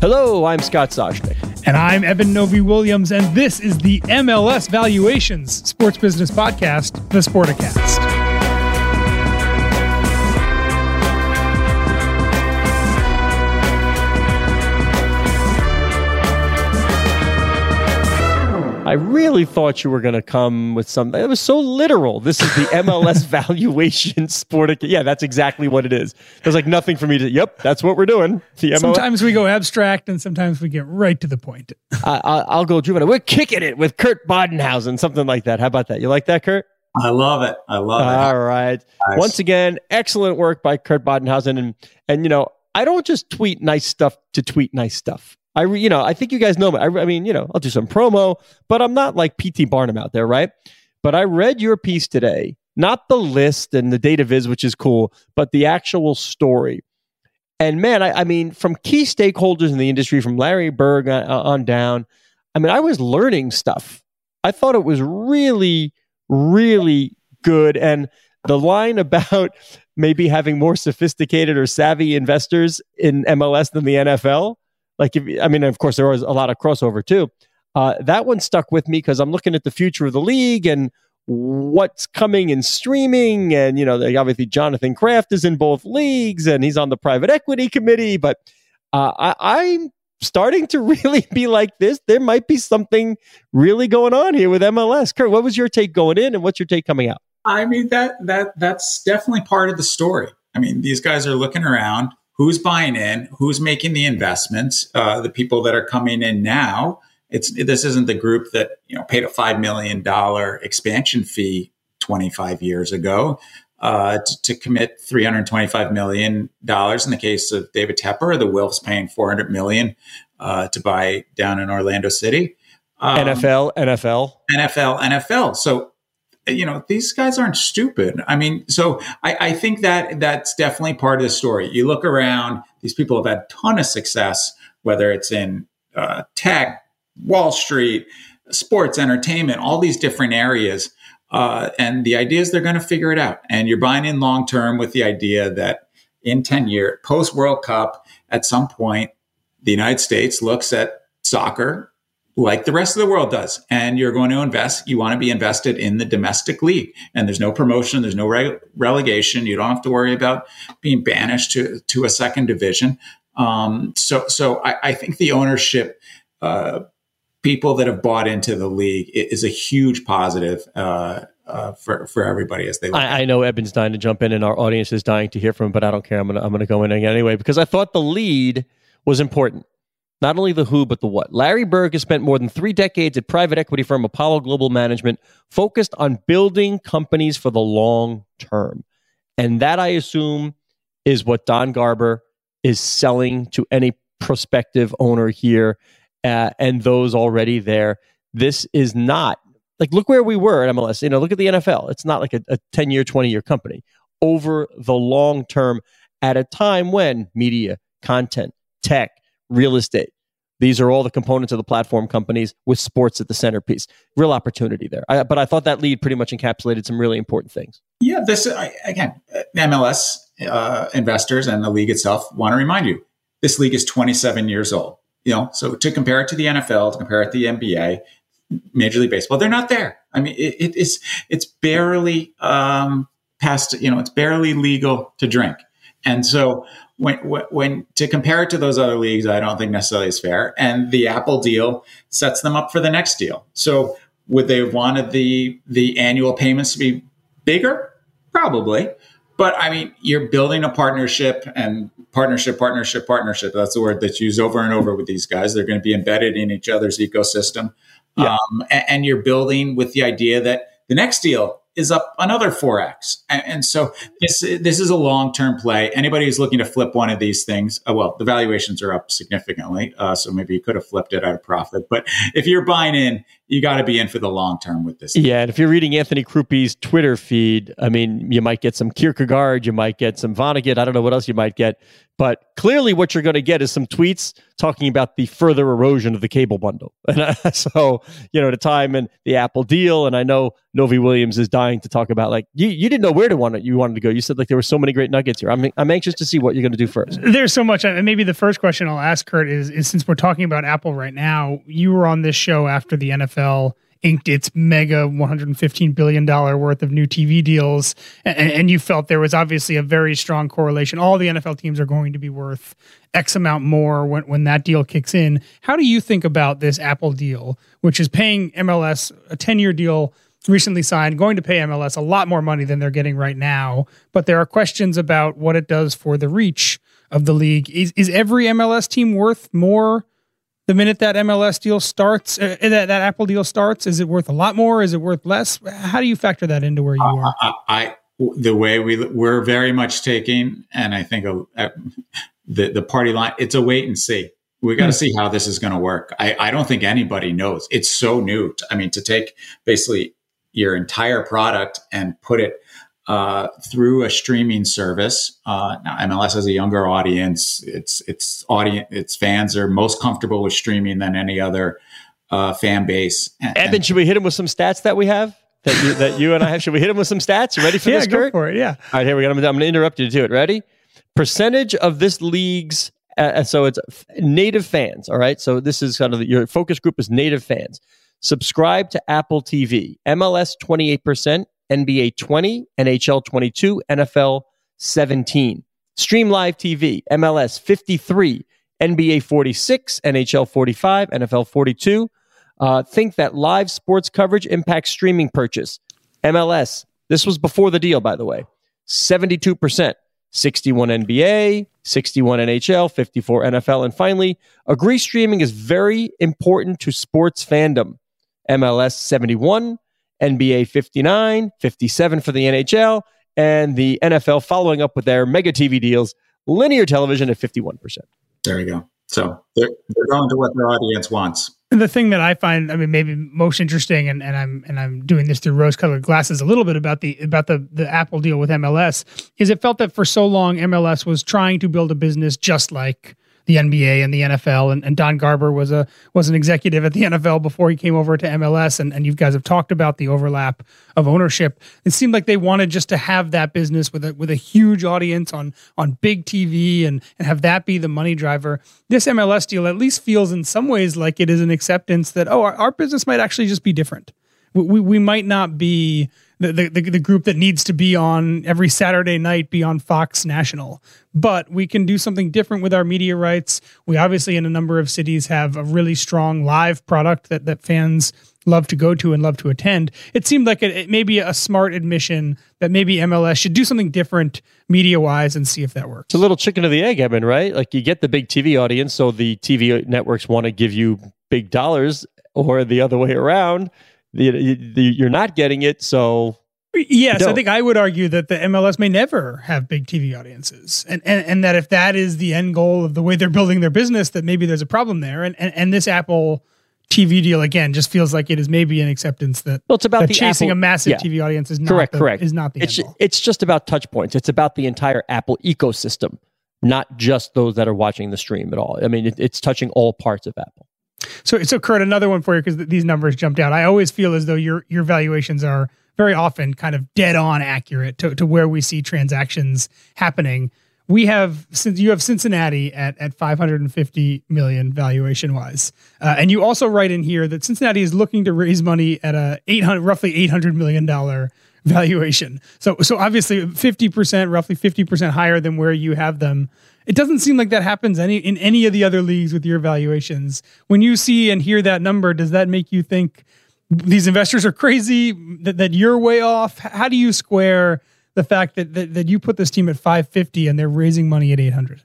Hello, I'm Scott Soshnick. And I'm Eben Novy-Williams, and this is the MLS Valuations Sports Business Podcast, the Sporticast. I really thought you were going to come with something. It was so literal. This is the MLS valuation sport. Yeah, that's exactly what it is. There's like nothing for me to. Yep, that's what we're doing. The MLS. Sometimes we go abstract, and sometimes we get right to the point. I, will go juvenile. We're kicking it with Kurt Badenhausen, something like that. How about that? You like that, Kurt? I love it. I love it. All right. Nice. Once again, excellent work by Kurt Badenhausen, and and you know I don't just tweet nice stuff to tweet nice stuff. I, you know, I think you guys know me. I, I mean, you know, I'll do some promo, but I'm not like PT Barnum out there, right? But I read your piece today, not the list and the data viz, which is cool, but the actual story. And man, I, I mean, from key stakeholders in the industry, from Larry Berg on, on down, I mean, I was learning stuff. I thought it was really, really good. And the line about maybe having more sophisticated or savvy investors in MLS than the NFL like if I mean, of course, there was a lot of crossover too. Uh, that one stuck with me because I'm looking at the future of the league and what's coming in streaming. And, you know, obviously Jonathan Kraft is in both leagues and he's on the private equity committee. But uh, I, I'm starting to really be like this. There might be something really going on here with MLS. Kurt, what was your take going in and what's your take coming out? I mean, that, that, that's definitely part of the story. I mean, these guys are looking around who's buying in, who's making the investments, uh, the people that are coming in now. It's this isn't the group that you know paid a five million dollar expansion fee 25 years ago uh, to, to, commit 325 million dollars in the case of David Tepper. The Wilfs paying 400 million uh, to buy down in Orlando City. Um, NFL, NFL, NFL, NFL. So you know these guys aren't stupid. I mean so I, I, think that that's definitely part of the story. You look around these people have had ton of success whether it's in uh, tech wall street sports entertainment all these different areas uh, and the idea is they're going to figure it out. And you're buying in long term with the idea that in 10 years post world cup at some point the united states looks at soccer like the rest of the world does. And you're going to invest, you want to be invested in the domestic league. And there's no promotion, there's no re- relegation. You don't have to worry about being banished to, to a second division. Um, so so I, I, think the ownership, uh, people that have bought into the league is a huge positive. Uh, uh, for for everybody as they. I, I, know Eben's dying to jump in, and our audience is dying to hear from him, but I don't care. I'm gonna I'm gonna go in anyway because I thought the lead was important. Not only the who, but the what. Larry Berg has spent more than three decades at private equity firm Apollo Global Management, focused on building companies for the long term. And that, I assume, is what Don Garber is selling to any prospective owner here uh, and those already there. This is not like, look where we were at MLS. You know, look at the NFL. It's not like a 10 year, 20 year company. Over the long term, at a time when media, content, tech, real estate. These are all the components of the platform companies with sports at the centerpiece. Real opportunity there. I, but I thought that lead pretty much encapsulated some really important things. Yeah, this again, MLS uh, investors and the league itself want to remind you this league is 27 years old. You know, so to compare it to the NFL, to compare it to the NBA, Major League Baseball, they're not there. I mean, it, it's it's barely um, past. You know, it's barely legal to drink, and so when, when to compare it to those other leagues, I don't think necessarily is fair. And the Apple deal sets them up for the next deal. So would they have wanted the the annual payments to be bigger? Probably. But I mean, you're building a partnership and partnership, partnership, partnership. That's the word that's used over and over with these guys. They're going to be embedded in each other's ecosystem. Yeah. Um, and, and, you're building with the idea that the next deal is up another 4x. And, and so this, this is a long term play. Anybody who's looking to flip one of these things, uh, well, the valuations are up significantly. Uh, so maybe you could have flipped it at a profit. But if you're buying in, you got to be in for the long term with this. Yeah. And if you're reading Anthony Crupi's Twitter feed, I mean, you might get some Kierkegaard, you might get some Vonnegut. I don't know what else you might get. But clearly, what you're going to get is some tweets talking about the further erosion of the cable bundle. And uh, so, you know, at the time and the Apple deal. And I know Novy-Williams is dying to talk about like you, you didn't know where to want it, you wanted to go. You said like there were so many great nuggets here. I'm I'm anxious to see what you're going to do first. There's so much. And maybe the first question I'll ask Kurt is is since we're talking about Apple right now, you were on this show after the NFL inked its mega 115 billion dollar worth of new TV deals, and, and, you felt there was obviously a very strong correlation. All the NFL teams are going to be worth X amount more when when that deal kicks in. How do you think about this Apple deal, which is paying MLS a 10 year deal? recently signed, going to pay MLS a lot more money than they're getting right now. But there are questions about what it does for the reach of the league. Is, is every MLS team worth more the minute that MLS deal starts, uh, that, that Apple deal starts? Is it worth a lot more? Is it worth less? How do you factor that into where you uh, are? I, I, the way we we're very much taking, and I think uh, the the party line. It's a wait and see. We got to hmm. see how this is going to work. I, I don't think anybody knows. It's so new. I mean, to take basically your entire product and put it uh, through a streaming service. Uh, now, MLS has a younger audience. Its its audience, its fans are most comfortable with streaming than any other uh, fan base. And, Eben, should we hit him with some stats that we have? That you, that you and I have. Should we hit him with some stats? You ready for yeah, this, Kurt? for it. Yeah. All right, here we go. I'm, I'm going to interrupt you to do it. Ready? Percentage of this league's uh, uh so it's native fans. All right. So this is kind of the, your focus group is native fans. Subscribe to Apple TV. MLS 28%, NBA 20, NHL 22, NFL 17. Stream Live TV, MLS 53, NBA 46, NHL 45, NFL 42. Uh, think that live sports coverage impacts streaming purchase. MLS, this was before the deal, by the way, 72%, 61 NBA, 61 NHL, 54 NFL. And finally, agree streaming is very important to sports fandom. MLS 71, NBA 59, 57 for the NHL, and the NFL following up with their mega TV deals, linear television at 51%. There you go. So they're, they're going to what their audience wants. And The thing that I find, I mean, maybe most interesting, and, and I'm and I'm doing this through rose-colored glasses a little bit about the about the the Apple deal with MLS, is it felt that for so long MLS was trying to build a business just like the NBA and the NFL. And, and, Don Garber was a was an executive at the NFL before he came over to MLS. And, and you guys have talked about the overlap of ownership. It seemed like they wanted just to have that business with a with a huge audience on on big TV and and have that be the money driver. This MLS deal at least feels in some ways like it is an acceptance that oh our, our business might actually just be different. We, we, we might not be the, the, the group that needs to be on every Saturday night be on Fox National. But we can do something different with our media rights. We obviously, in a number of cities, have a really strong live product that, that fans love to go to and love to attend. It seemed like it, it may be a smart admission that maybe MLS should do something different media wise and see if that works. It's a little chicken of the egg, Eben, right? Like you get the big TV audience, so the TV networks want to give you big dollars, or the other way around you're not getting it. So Yes, I think I would argue that the MLS may never have big TV audiences, and, and and that if that is the end goal of the way they're building their business, that maybe there's a problem there. And and, and this Apple TV deal again just feels like it is maybe an acceptance that well, it's about chasing Apple, a massive yeah. TV audience is not correct. The, correct is not the it's it's just about touch points. It's about the entire Apple ecosystem, not just those that are watching the stream at all. I mean, it, it's touching all parts of Apple. So, so Kurt, another one for you because th- these numbers jumped out. I always feel as though your your valuations are very often kind of dead on accurate to, to where we see transactions happening. We have since you have Cincinnati at at 550 million valuation wise, uh, and you also write in here that Cincinnati is looking to raise money at a 800 roughly 800 million dollar valuation. So so obviously 50 percent, roughly 50 percent higher than where you have them It doesn't seem like that happens any in any of the other leagues with your valuations. When you see and hear that number, does that make you think these investors are crazy? That, that you're way off? How do you square the fact that, that that you put this team at 550 and they're raising money at 800?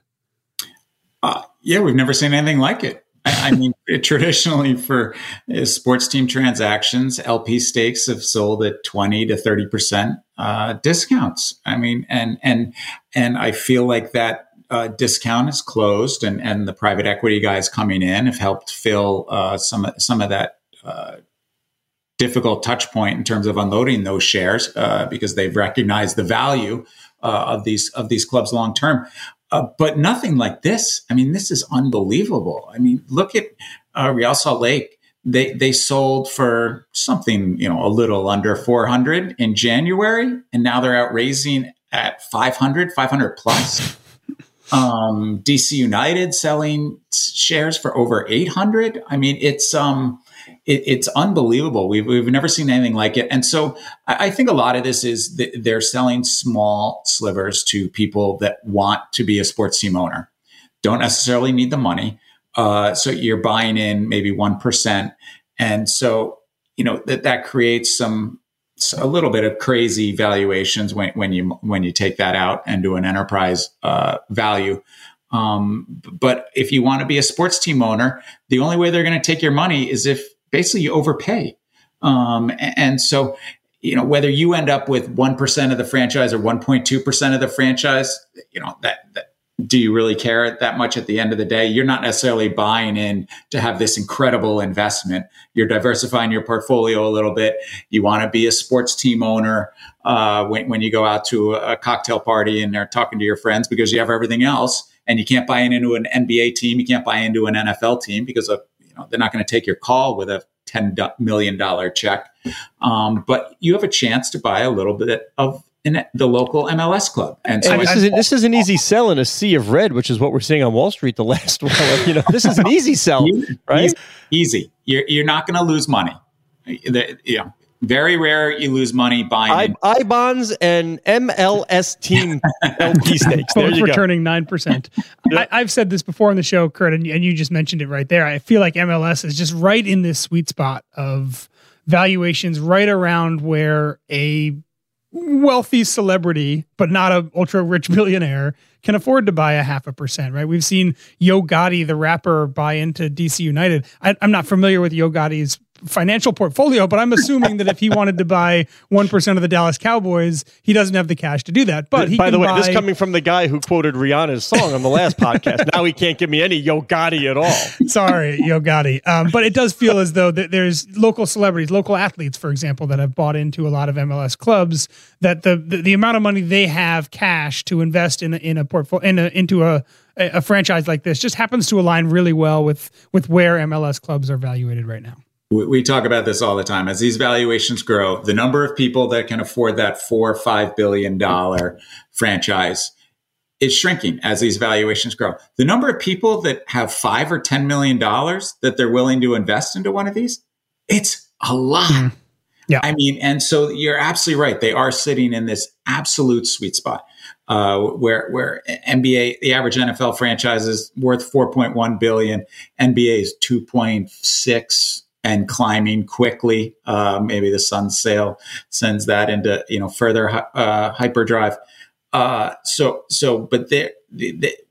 Uh, yeah, we've never seen anything like it. I, mean, traditionally for uh, sports team transactions, LP stakes have sold at 20 to 30 percent uh, discounts. I mean, and and and I feel like that uh, discount is closed, and and the private equity guys coming in have helped fill uh, some some of that uh, difficult touch point in terms of unloading those shares uh, because they've recognized the value uh, of these of these clubs long term. Uh, but nothing like this. I mean, this is unbelievable. I mean, look at Real Salt Lake. They they sold for something you know a little under 400 in January, and now they're out raising at 500, 500 plus. Um, DC United selling shares for over 800. I mean, it's um, it, it's unbelievable. We've, we've never seen anything like it. And so I, I think a lot of this is they're selling small slivers to people that want to be a sports team owner, don't necessarily need the money. Uh, so you're buying in maybe 1%. And so, you know, that, that creates some, a little bit of crazy valuations when, when you, when you take that out and do an enterprise, uh, value. Um, but if you want to be a sports team owner, the only way they're going to take your money is if basically you overpay. Um, and so, you know, whether you end up with 1% of the franchise or 1.2% of the franchise, you know, that, that do you really care that much at the end of the day? You're not necessarily buying in to have this incredible investment. You're diversifying your portfolio a little bit. You want to be a sports team owner uh, when, when you go out to a cocktail party and they're talking to your friends because you have everything else and you can't buy into an NBA team. You can't buy into an NFL team because of know, they're not going to take your call with a $10 million check. Um, but you have a chance to buy a little bit of in the local MLS club. And so and this, I, is, this is an easy sell in a sea of red, which is what we're seeing on Wall Street the last while. You know, this is an easy sell, right? Easy. easy. You're, you're not going to lose money. The, you know, very rare you lose money buying I, I bonds and MLS team LP stakes. There Both returning nine percent. I've said this before on the show, Kurt, and, and you just mentioned it right there. I feel like MLS is just right in this sweet spot of valuations, right around where a wealthy celebrity, but not a ultra rich billionaire, can afford to buy a half a percent, right? We've seen Yo Gotti, the rapper, buy into DC United. I, am not familiar with Yo Gotti's financial portfolio, but I'm assuming that if he wanted to buy 1% of the Dallas Cowboys, he doesn't have the cash to do that. But by the way, buy... this coming from the guy who quoted Rihanna's song on the last podcast. Now he can't give me any Yo Gotti at all. Sorry, Yo Gotti. Um, but it does feel as though that there's local celebrities, local athletes, for example, that have bought into a lot of MLS clubs that the, the, the amount of money they have cash to invest in a, in a portfolio, in a, into a, a franchise like this just happens to align really well with, with where MLS clubs are valuated right now we talk about this all the time. As these valuations grow the number of people that can afford that four or five billion dollar franchise is shrinking as these valuations grow. The number of people that have five or ten million dollars that they're willing to invest into one of these it's a lot. Mm. yeah. I mean and so you're absolutely right. They are sitting in this absolute sweet spot uh, where where NBA the average NFL franchise is worth 4.1 billion, NBA is 2.6 and climbing quickly. Uh, maybe the Suns sale sends that into you know further uh, hyperdrive. Uh, so so, but they,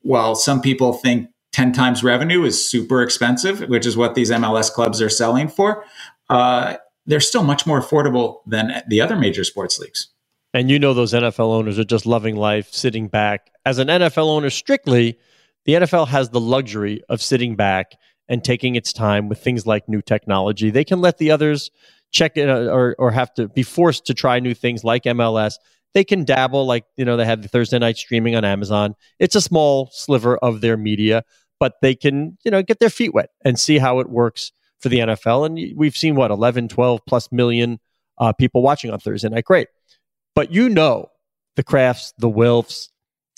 while some people think ten times revenue is super expensive, which is what these MLS clubs are selling for, uh, they're still much more affordable than the other major sports leagues. And you know those NFL owners are just loving life, sitting back. As an NFL owner, strictly, the NFL has the luxury of sitting back and taking its time with things like new technology. They can let the others check it uh, or, or have to be forced to try new things like MLS. They can dabble, like, you know, they have the Thursday night streaming on Amazon. It's a small sliver of their media, but they can, you know, get their feet wet and see how it works for the NFL. And we've seen what, 11, 12 plus million uh, people watching on Thursday night. Great. But you know, the Krafts, the Wilfs,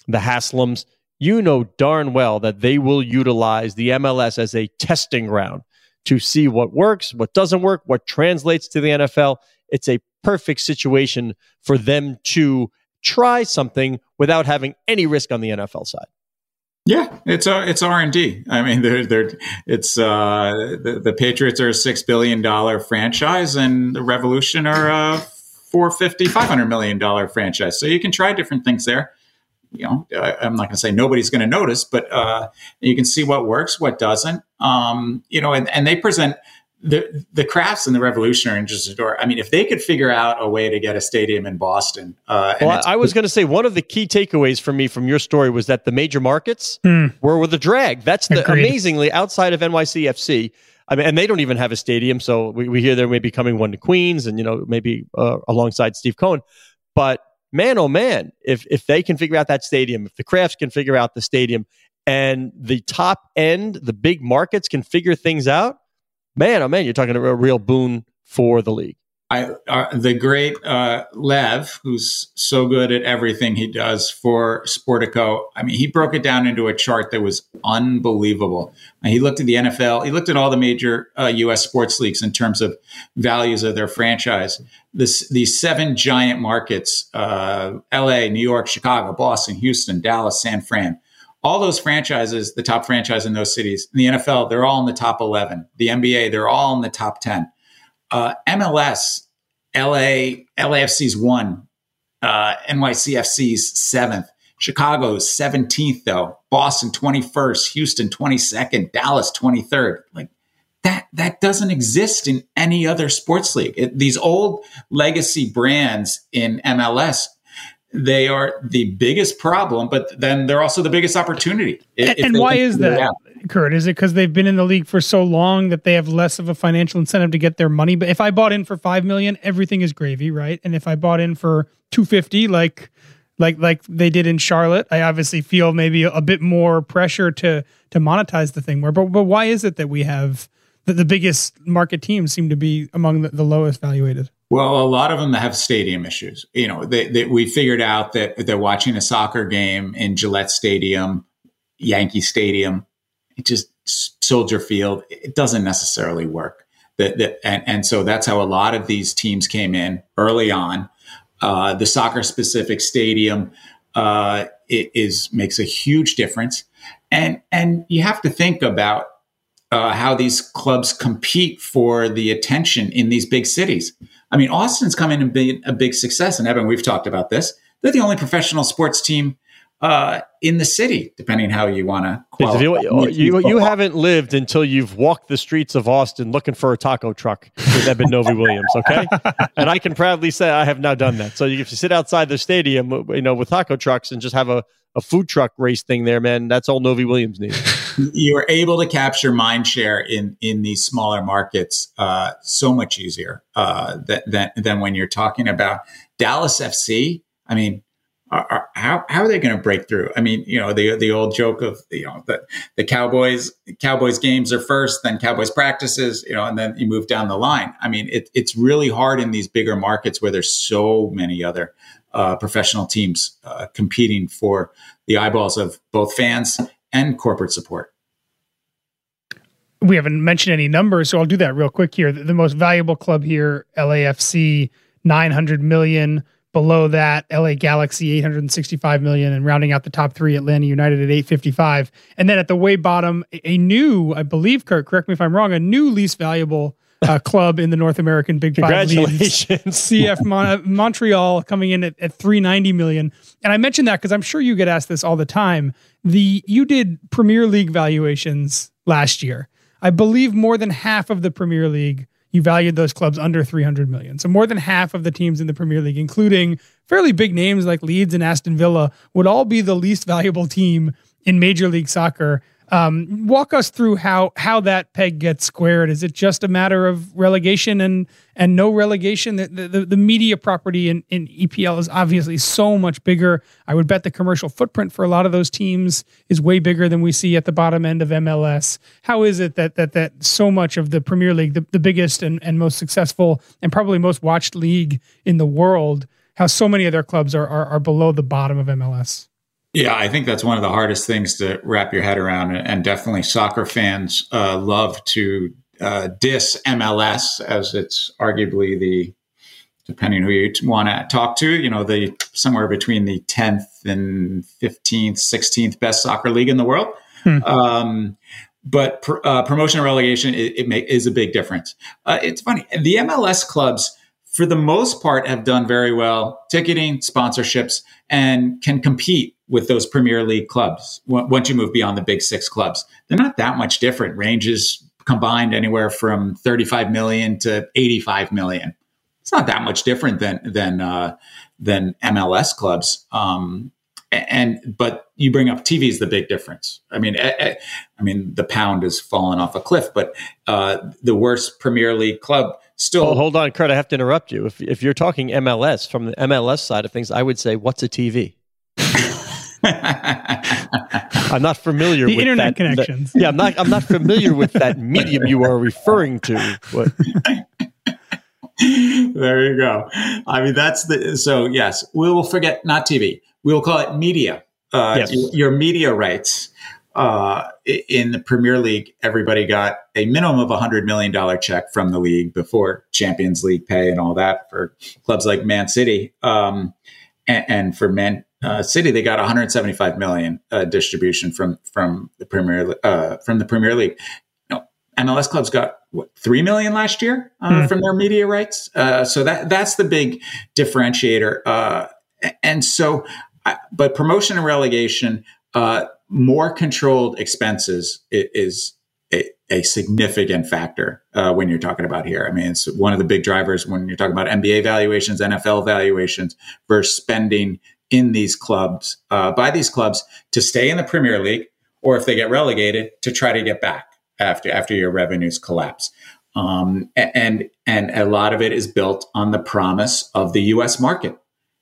the Haslams, you know darn well that they will utilize the MLS as a testing ground to see what works, what doesn't work, what translates to the NFL. It's a perfect situation for them to try something without having any risk on the NFL side. Yeah, it's uh, it's R and D. I mean, they're, they're it's uh, the, the Patriots are a six billion dollar franchise, and the Revolution are a 450 500 million dollar franchise. So you can try different things there. You know, I, am not going to say nobody's going to notice, but uh, you can see what works, what doesn't. Um, you know, and, and they present the the Krafts and the Revolution are interesting. I mean, if they could figure out a way to get a stadium in Boston, uh, well, I was going to say one of the key takeaways for me from your story was that the major markets hmm. were with a drag. That's the Agreed. amazingly outside of NYCFC. I mean, and they don't even have a stadium, so we, we hear there may be coming one to Queens, and you know maybe uh, alongside Steve Cohen. But man, oh man, if if they can figure out that stadium, if the Krafts can figure out the stadium, and the top end, the big markets can figure things out man, oh man, you're talking a real boon for the league. I, uh, the great uh, Lev, who's so good at everything he does for Sportico. I mean, he broke it down into a chart that was unbelievable. And he looked at the NFL, he looked at all the major uh, U.S. sports leagues in terms of values of their franchise. This, these seven giant markets: uh, L.A., New York, Chicago, Boston, Houston, Dallas, San Fran all those franchises, the top franchise in those cities, in the NFL, they're all in the top 11. The NBA, they're all in the top 10. Uh, MLS, LA, LAFC's one, uh, NYCFC's seventh, Chicago's 17th, though, Boston 21st, Houston 22nd, Dallas 23rd. Like that, that doesn't exist in any other sports league. It, these old legacy brands in MLS they are the biggest problem, but then they're also the biggest opportunity. and, and why is that, Kurt? Is it because they've been in the league for so long that they have less of a financial incentive to get their money? But if I bought in for five million, everything is gravy, right? And if I bought in for two fifty, like like like they did in Charlotte, I obviously feel maybe a, a bit more pressure to to monetize the thing more. But but why is it that we have that the biggest market teams seem to be among the, the lowest valuated? Well, a lot of them have stadium issues. You know, they, they, we figured out that they're watching a soccer game in Gillette Stadium, Yankee Stadium, it just Soldier Field. It doesn't necessarily work. That, that and, and so that's how a lot of these teams came in early on. Uh, the soccer specific stadium uh, is makes a huge difference, and and you have to think about uh, how these clubs compete for the attention in these big cities. I mean, Austin's coming and been a big success. And Eben, we've talked about this. They're the only professional sports team uh, in the city, depending how you want to. You, you, you, haven't lived until you've walked the streets of Austin looking for a taco truck with Eben Novy-Williams, okay? and I can proudly say I have now done that. So if you sit outside the stadium, you know, with taco trucks and just have a, a food truck race thing there, man, that's all Novy-Williams needs. You are able to capture mind share in in these smaller markets uh, so much easier uh, than, than when you're talking about Dallas FC. I mean, are, are, how how are they going to break through? I mean, you know, the the old joke of you know the the Cowboys Cowboys games are first, then Cowboys practices, you know, and then you move down the line. I mean, it, it's really hard in these bigger markets where there's so many other uh, professional teams uh, competing for the eyeballs of both fans and corporate support. We haven't mentioned any numbers, so I'll do that real quick here. The, the most valuable club here, LAFC, 900 million. Below that, LA Galaxy, 865 million, and rounding out the top three, Atlanta United at 855. And then at the way bottom, a new, I believe, Kurt, correct me if I'm wrong, a new least valuable uh, club in the North American Big Five. Congratulations. CF Mon- Montreal coming in at, at 390 million. And I mentioned that because I'm sure you get asked this all the time. The you did Premier League valuations last year. I believe more than half of the Premier League you valued those clubs under 300 million. So more than half of the teams in the Premier League, including fairly big names like Leeds and Aston Villa, would all be the least valuable team in Major League Soccer. Um, walk us through how how that peg gets squared. Is it just a matter of relegation and and no relegation? The the, the media property in, in EPL is obviously so much bigger. I would bet the commercial footprint for a lot of those teams is way bigger than we see at the bottom end of MLS. How is it that that that so much of the Premier League, the, the biggest and, and most successful and probably most watched league in the world, how so many of their clubs are, are, are below the bottom of MLS? Yeah, I think that's one of the hardest things to wrap your head around. And definitely soccer fans uh, love to uh, diss MLS as it's arguably the depending who you want to talk to, you know, the somewhere between the 10th and 15th, 16th best soccer league in the world. Hmm. Um, but pr- uh, promotion and relegation it, it may, is a big difference. Uh, it's funny. The MLS clubs, for the most part, have done very well ticketing, sponsorships, and can compete with those Premier League clubs. once you move beyond the big six clubs, they're not that much different. Ranges combined anywhere from 35 million to 85 million it's not that much different than than uh, than MLS clubs. Um, and but you bring up TV is the big difference. I mean, I, I mean the pound has fallen off a cliff, but uh, the worst Premier League club still. Hold on, Kurt. I have to interrupt you. If if you're talking MLS from the MLS side of things, I would say, what's a TV? I'm not familiar the with internet that, connections. That, yeah, I'm not. I'm not familiar with that medium you are referring to. But there you go. I mean, that's the so yes, we will forget not TV. We will call it media. Uh, yes. Your media rights uh, in the Premier League. Everybody got a minimum of a hundred million dollar check from the league before Champions League pay and all that for clubs like Man City. Um, and, and, for Man uh, City, they got 175 million uh, distribution from from the Premier uh, from the Premier League. MLS clubs got what three million last year uh, mm. from their media rights. Uh, so that that's the big differentiator. Uh, and so, but promotion and relegation, uh, more controlled expenses is a, a significant factor uh, when you're talking about here. I mean, it's one of the big drivers when you're talking about NBA valuations, NFL valuations versus spending in these clubs uh, by these clubs to stay in the Premier League, or if they get relegated, to try to get back after after your revenues collapse. Um, and and a lot of it is built on the promise of the U.S. market,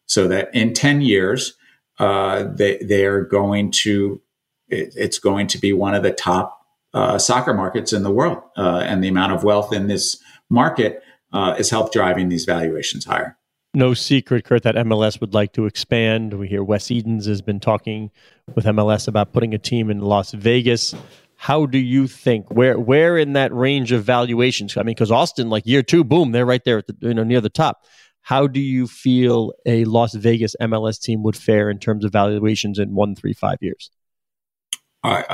so that in ten years uh, they they are going to it, it's going to be one of the top uh, soccer markets in the world, uh, and the amount of wealth in this market uh, is help driving these valuations higher. No secret, Kurt, that MLS would like to expand. We hear Wes Edens has been talking with MLS about putting a team in Las Vegas how do you think where where in that range of valuations? I mean, because Austin, like year two, boom, they're right there at the you know near the top. How do you feel a Las Vegas MLS team would fare in terms of valuations in one, three, five years? I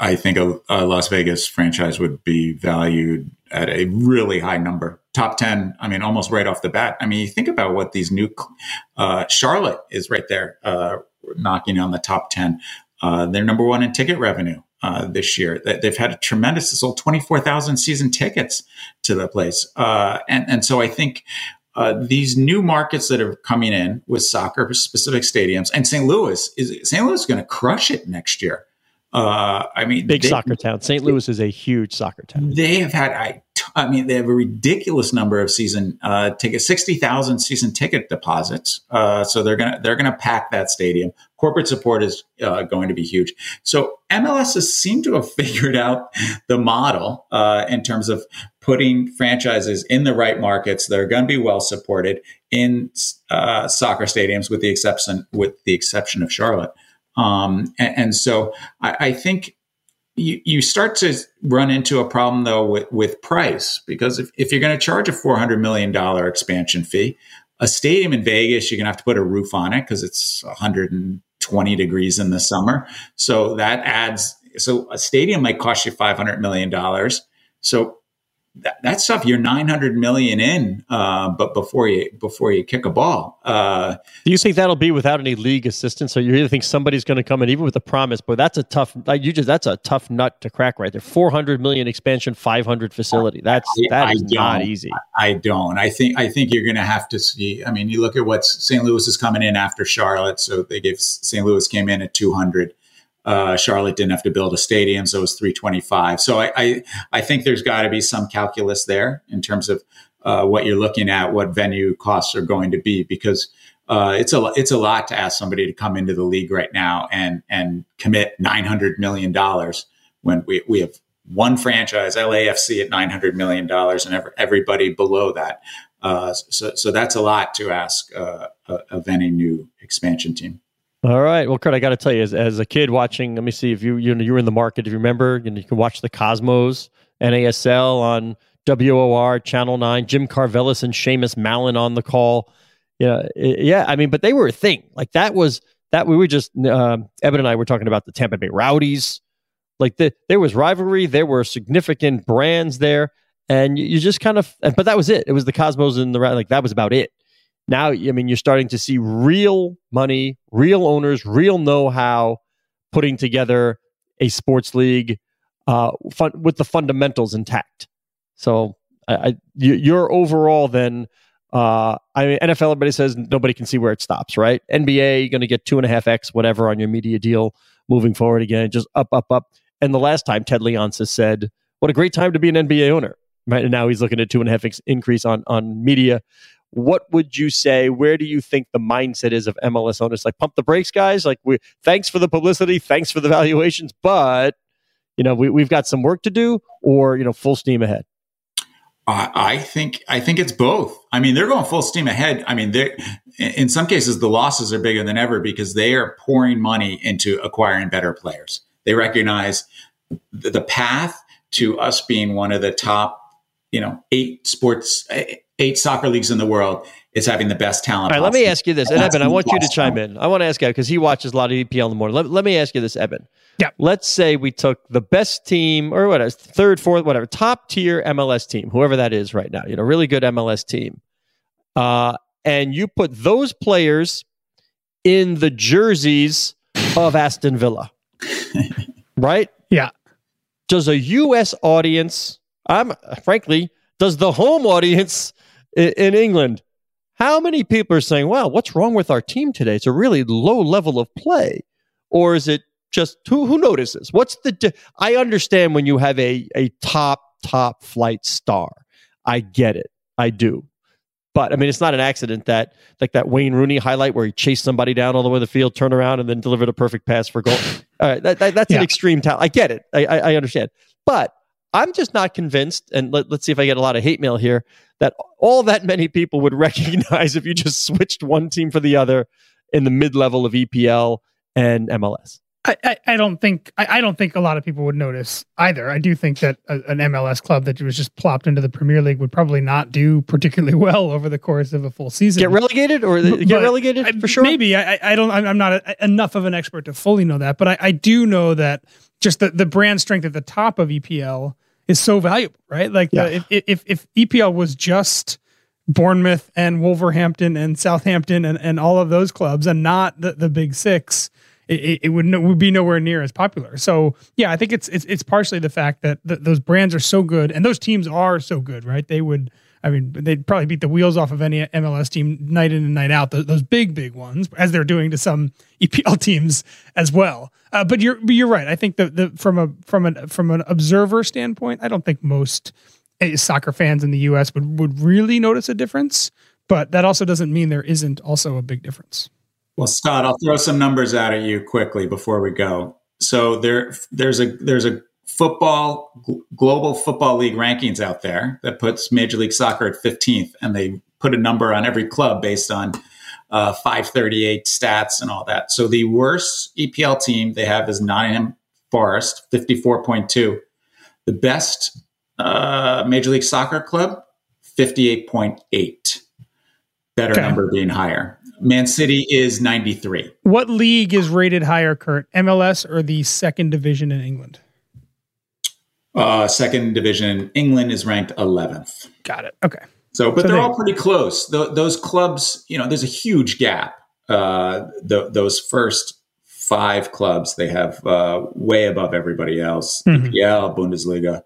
I, I think a, a Las Vegas franchise would be valued at a really high number, top ten. I mean, almost right off the bat. I mean, you think about what these new uh, Charlotte is right there, uh, knocking on the top ten. Uh, they're number one in ticket revenue uh, this year. That they've had a tremendous, sold 24,000 season tickets to the place. Uh, and, and so I think uh, these new markets that are coming in with soccer specific stadiums and St. Louis is St. Louis is going to crush it next year. Uh, I mean, big they, soccer town. St. Louis is a huge soccer town. They have had, I, I mean, they have a ridiculous number of season uh, tickets, sixty thousand season ticket deposits. Uh, so they're gonna they're gonna pack that stadium. Corporate support is uh, going to be huge. So MLS has seemed to have figured out the model uh, in terms of putting franchises in the right markets that are going to be well supported in uh, soccer stadiums, with the exception with the exception of Charlotte. Um, and, and, so I, I think you, you start to run into a problem though with, with price because if, if you're going to charge a $400 million expansion fee, a stadium in Vegas, you're going to have to put a roof on it because it's 120 degrees in the summer. So that adds, so a stadium might cost you $500 million. So that, that stuff you're 900 million in uh, but before you before you kick a ball uh, do you think that'll be without any league assistance? So you really think somebody's going to come in even with a promise but that's a tough like you just that's a tough nut to crack right there. 400 million expansion 500 facility. That's that is not easy. I, I don't. I think i think you're going to have to see i mean you look at what st louis is coming in after charlotte so they gave st louis came in at 200 uh, Charlotte didn't have to build a stadium, so it was 325. So I, I, I think there's got to be some calculus there in terms of uh, what you're looking at, what venue costs are going to be, because uh, it's a it's a lot to ask somebody to come into the league right now and and commit 900 million dollars when we we have one franchise, LAFC, at 900 million dollars, and every, everybody below that. Uh, so so that's a lot to ask uh, of any new expansion team. All right. Well, Kurt, I got to tell you, as, as a kid watching, let me see if you you know, you were in the market. If you remember, you, know, you can watch the Cosmos NASL on WOR, Channel 9, Jim Karvellas and Seamus Malin on the call. Yeah, yeah. I mean, but they were a thing. Like that was that we were just uh, Eben and I were talking about the Tampa Bay Rowdies. Like the, there was rivalry, there were significant brands there, and you, you just kind of. But that was it. It was the Cosmos and the like. That was about it. Now, I mean, you're starting to see real money, real owners, real know-how putting together a sports league uh, fun, with the fundamentals intact. So, I, your overall then uh, I mean, NFL, everybody says nobody can see where it stops, right? NBA, you're going to get two and a half X, whatever, on your media deal moving forward again, just up, up, up. And the last time Ted Leonsis said, what a great time to be an NBA owner, right? And now he's looking at two and a half X increase on, on media. What would you say? Where do you think the mindset is of MLS owners? Like, pump the brakes, guys. Like, we thanks for the publicity, thanks for the valuations, but you know, we, we've got some work to do, or you know, full steam ahead. I think I think it's both. I mean, they're going full steam ahead. I mean, they in some cases the losses are bigger than ever because they are pouring money into acquiring better players. They recognize the path to us being one of the top, you know, eight sports, eight soccer leagues in the world is having the best talent. All right, possible. let me ask you this, and, and Eben, I want you to chime in. I want to ask you because he watches a lot of EPL in the morning. Let, let me ask you this, Eben. Yeah. Let's say we took the best team or whatever, third, fourth, whatever, top tier MLS team, whoever that is right now, you know, really good MLS team. Uh, and you put those players in the jerseys of Aston Villa. right? Yeah. Does a US audience, I'm frankly, does the home audience in, in England, how many people are saying, wow, what's wrong with our team today? It's a really low level of play. Or is it just who who notices? What's the? Di- I understand when you have a a top top flight star. I get it. I do. But I mean, it's not an accident that like that Wayne Rooney highlight where he chased somebody down all the way to the field, turned around, and then delivered a perfect pass for goal. all right, that, that, that's yeah. an extreme talent. I get it. I, I, I understand. But I'm just not convinced. And let, let's see if I get a lot of hate mail here. That all that many people would recognize if you just switched one team for the other in the mid level of EPL and MLS. I, I, don't think I, I, don't think a lot of people would notice either. I do think that a, an MLS club that was just plopped into the Premier League would probably not do particularly well over the course of a full season. Get relegated or get but relegated for sure. Maybe I, I don't. I'm not a, enough of an expert to fully know that, but I, I do know that just the, the brand strength at the top of EPL is so valuable, right? Like yeah. the, if, if if EPL was just Bournemouth and Wolverhampton and Southampton and, and all of those clubs and not the, the big six it, it would, no, would be nowhere near as popular. So yeah, I think it's it's it's partially the fact that th- those brands are so good and those teams are so good, right? They would. I mean, they'd probably beat the wheels off of any MLS team night in and night out. Those, those big, big ones, as they're doing to some EPL teams as well. Uh, but you're but you're right. I think that the from a from an from an observer standpoint, I don't think most eh, soccer fans in the U.S. would would really notice a difference. But that also doesn't mean there isn't also a big difference. Well, Scott, I'll throw some numbers out at you quickly before we go. So there, there's a there's a football global football league rankings out there that puts Major League Soccer at 15th, and they put a number on every club based on uh, 538 stats and all that. So the worst EPL team they have is Nottingham Forest, 54.2. The best uh, Major League Soccer club, 58.8. Better okay. number being higher. Man City is 93. What league is rated higher, Kurt? MLS or the second division in England? Uh, second division England is ranked 11th. Got it. Okay. So, but so they're they, all pretty close. Th- those clubs, you know, there's a huge gap. Uh, the, those first five clubs, they have uh, way above everybody else. Mm-hmm. EPL, Bundesliga,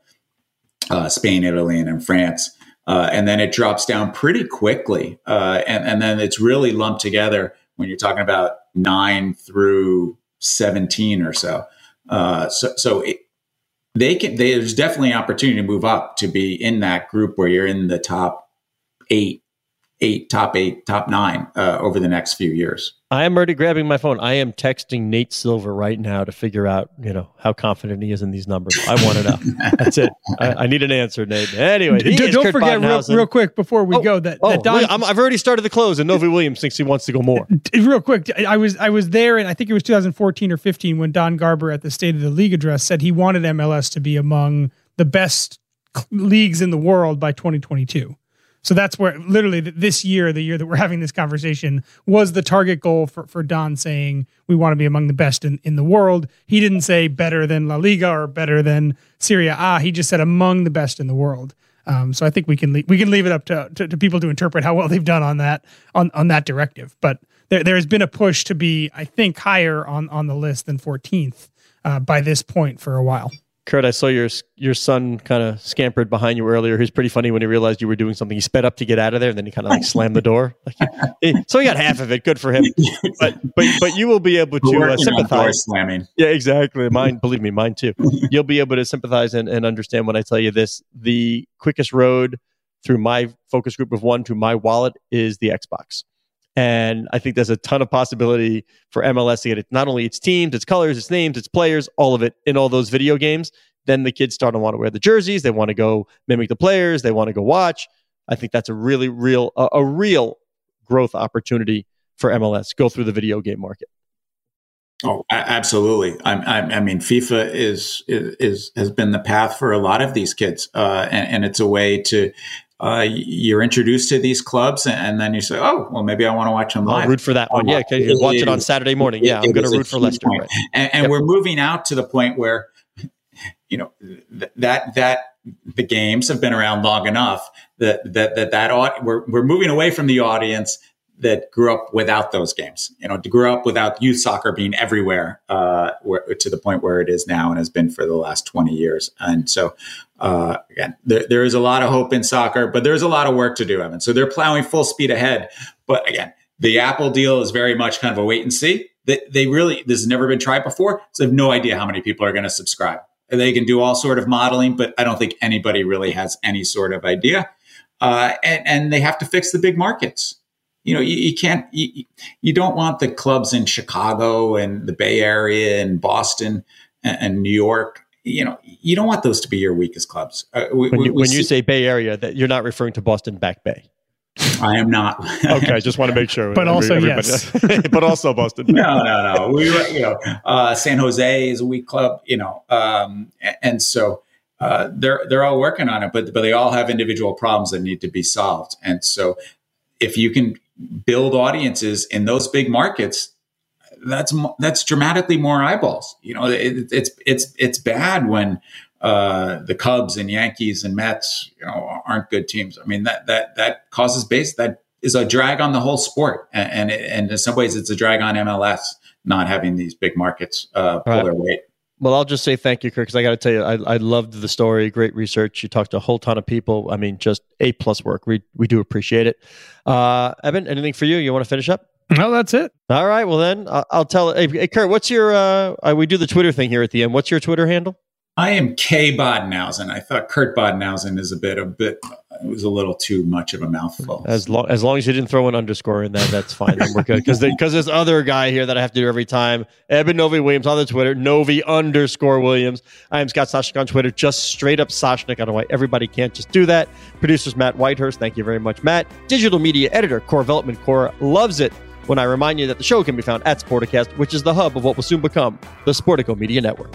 uh, Spain, Italy, and France. Uh, and then it drops down pretty quickly. Uh, and, and then it's really lumped together when you're talking about nine through 17 or so. Uh, so so it, they can, there's definitely an opportunity to move up to be in that group where you're in the top eight, eight, top eight, top nine uh, over the next few years. I am already grabbing my phone. I am texting Nate Silver right now to figure out, you know, how confident he is in these numbers. I want to know. That's it. I, I, need an answer, Nate. Anyway, don't, don't forget real, real, quick before we oh, go that, oh, that Don, i have already started the close, and Novy-Williams thinks he wants to go more. Real quick, I was I was there, and I think it was 2014 or 15 when Don Garber at the State of the League address said he wanted MLS to be among the best leagues in the world by 2022. So that's where literally this year, the year that we're having this conversation, was the target goal for, for Don saying we want to be among the best in, in the world. He didn't say better than La Liga or better than Serie A. He just said among the best in the world. Um, so I think we can le- we can leave it up to, to, to people to interpret how well they've done on that on on that directive. But there there has been a push to be I think higher on on the list than 14th uh, by this point for a while. Kurt, I saw your your son kind of scampered behind you earlier. He was pretty funny when he realized you were doing something. He sped up to get out of there, and then he kind of like slammed the door. Like, so he got half of it. Good for him. But but but you will be able to uh, sympathize. slamming. Yeah, exactly. Mine, believe me, mine too. You'll be able to sympathize and, and understand when I tell you this. The quickest road through my focus group of one to my wallet is the Xbox. And I think there's a ton of possibility for MLS to get it, not only its teams, its colors, its names, its players, all of it in all those video games. Then the kids start to want to wear the jerseys. They want to go mimic the players. They want to go watch. I think that's a really real, a, a real growth opportunity for MLS. Go through the video game market. Oh, absolutely. I, I, I, mean, FIFA is, is, is has been the path for a lot of these kids, uh, and, and, it's a way to uh, you're introduced to these clubs, and then you say, "Oh, well, maybe I want to watch them live." I'll root for that one, yeah. Because you watch it on Saturday morning. Yeah, I'm going to root for Leicester. Right. And, and yep. we're moving out to the point where, you know, th- that that the games have been around long enough that that that that we're we're moving away from the audience that grew up without those games. You know, grew up without youth soccer being everywhere, uh, where, to the point where it is now and has been for the last 20 years. And so, uh, again, there, there is a lot of hope in soccer, but there's a lot of work to do, Eben. So they're plowing full speed ahead. But again, the Apple deal is very much kind of a wait and see. They, they really, this has never been tried before. So they have no idea how many people are going to subscribe. They can do all sort of modeling, but I don't think anybody really has any sort of idea. Uh, and, and they have to fix the big markets you know, you, you can't, you, you, don't want the clubs in Chicago and the Bay Area and Boston and, and New York. You know, you don't want those to be your weakest clubs. Uh, we, when you, when you say Bay Area, that you're not referring to Boston Back Bay. I am not. okay, I just want to make sure. but also, yes. but also Boston. no, no, no. We, you know, uh, San Jose is a weak club. You know, um, and so uh, they're they're all working on it, but but they all have individual problems that need to be solved. And so, if you can build audiences in those big markets, that's that's dramatically more eyeballs. You know, it, it's it's it's bad when uh, the Cubs and Yankees and Mets, you know, aren't good teams. I mean, that that that causes base that is a drag on the whole sport, and and, it, and in some ways, it's a drag on MLS not having these big markets uh, pull right. their weight. Well, I'll just say thank you, Kurt, because I got to tell you, I, I loved the story. Great research. You talked to a whole ton of people. I mean, just A plus work. We we do appreciate it. Uh, Eben, anything for you? You want to finish up? No, that's it. All right. Well, then I'll, I'll tell. Hey, hey, Kurt, what's your? Uh, we do the Twitter thing here at the end. What's your Twitter handle? I am K Badenhausen. I thought Kurt Badenhausen is a bit a bit it was a little too much of a mouthful. As long as long as you didn't throw an underscore in that, that's fine. Then we're good because because this other guy here that I have to do every time, Eben Novy-Williams on the Twitter, Novi underscore Williams. I am Scott Soshnick on Twitter, just straight up Soshnick. I don't know why everybody can't just do that. Producers Matt Whitehurst, thank you very much, Matt. Digital media editor Core Development Core loves it when I remind you that the show can be found at Sporticast, which is the hub of what will soon become the Sportico Media Network.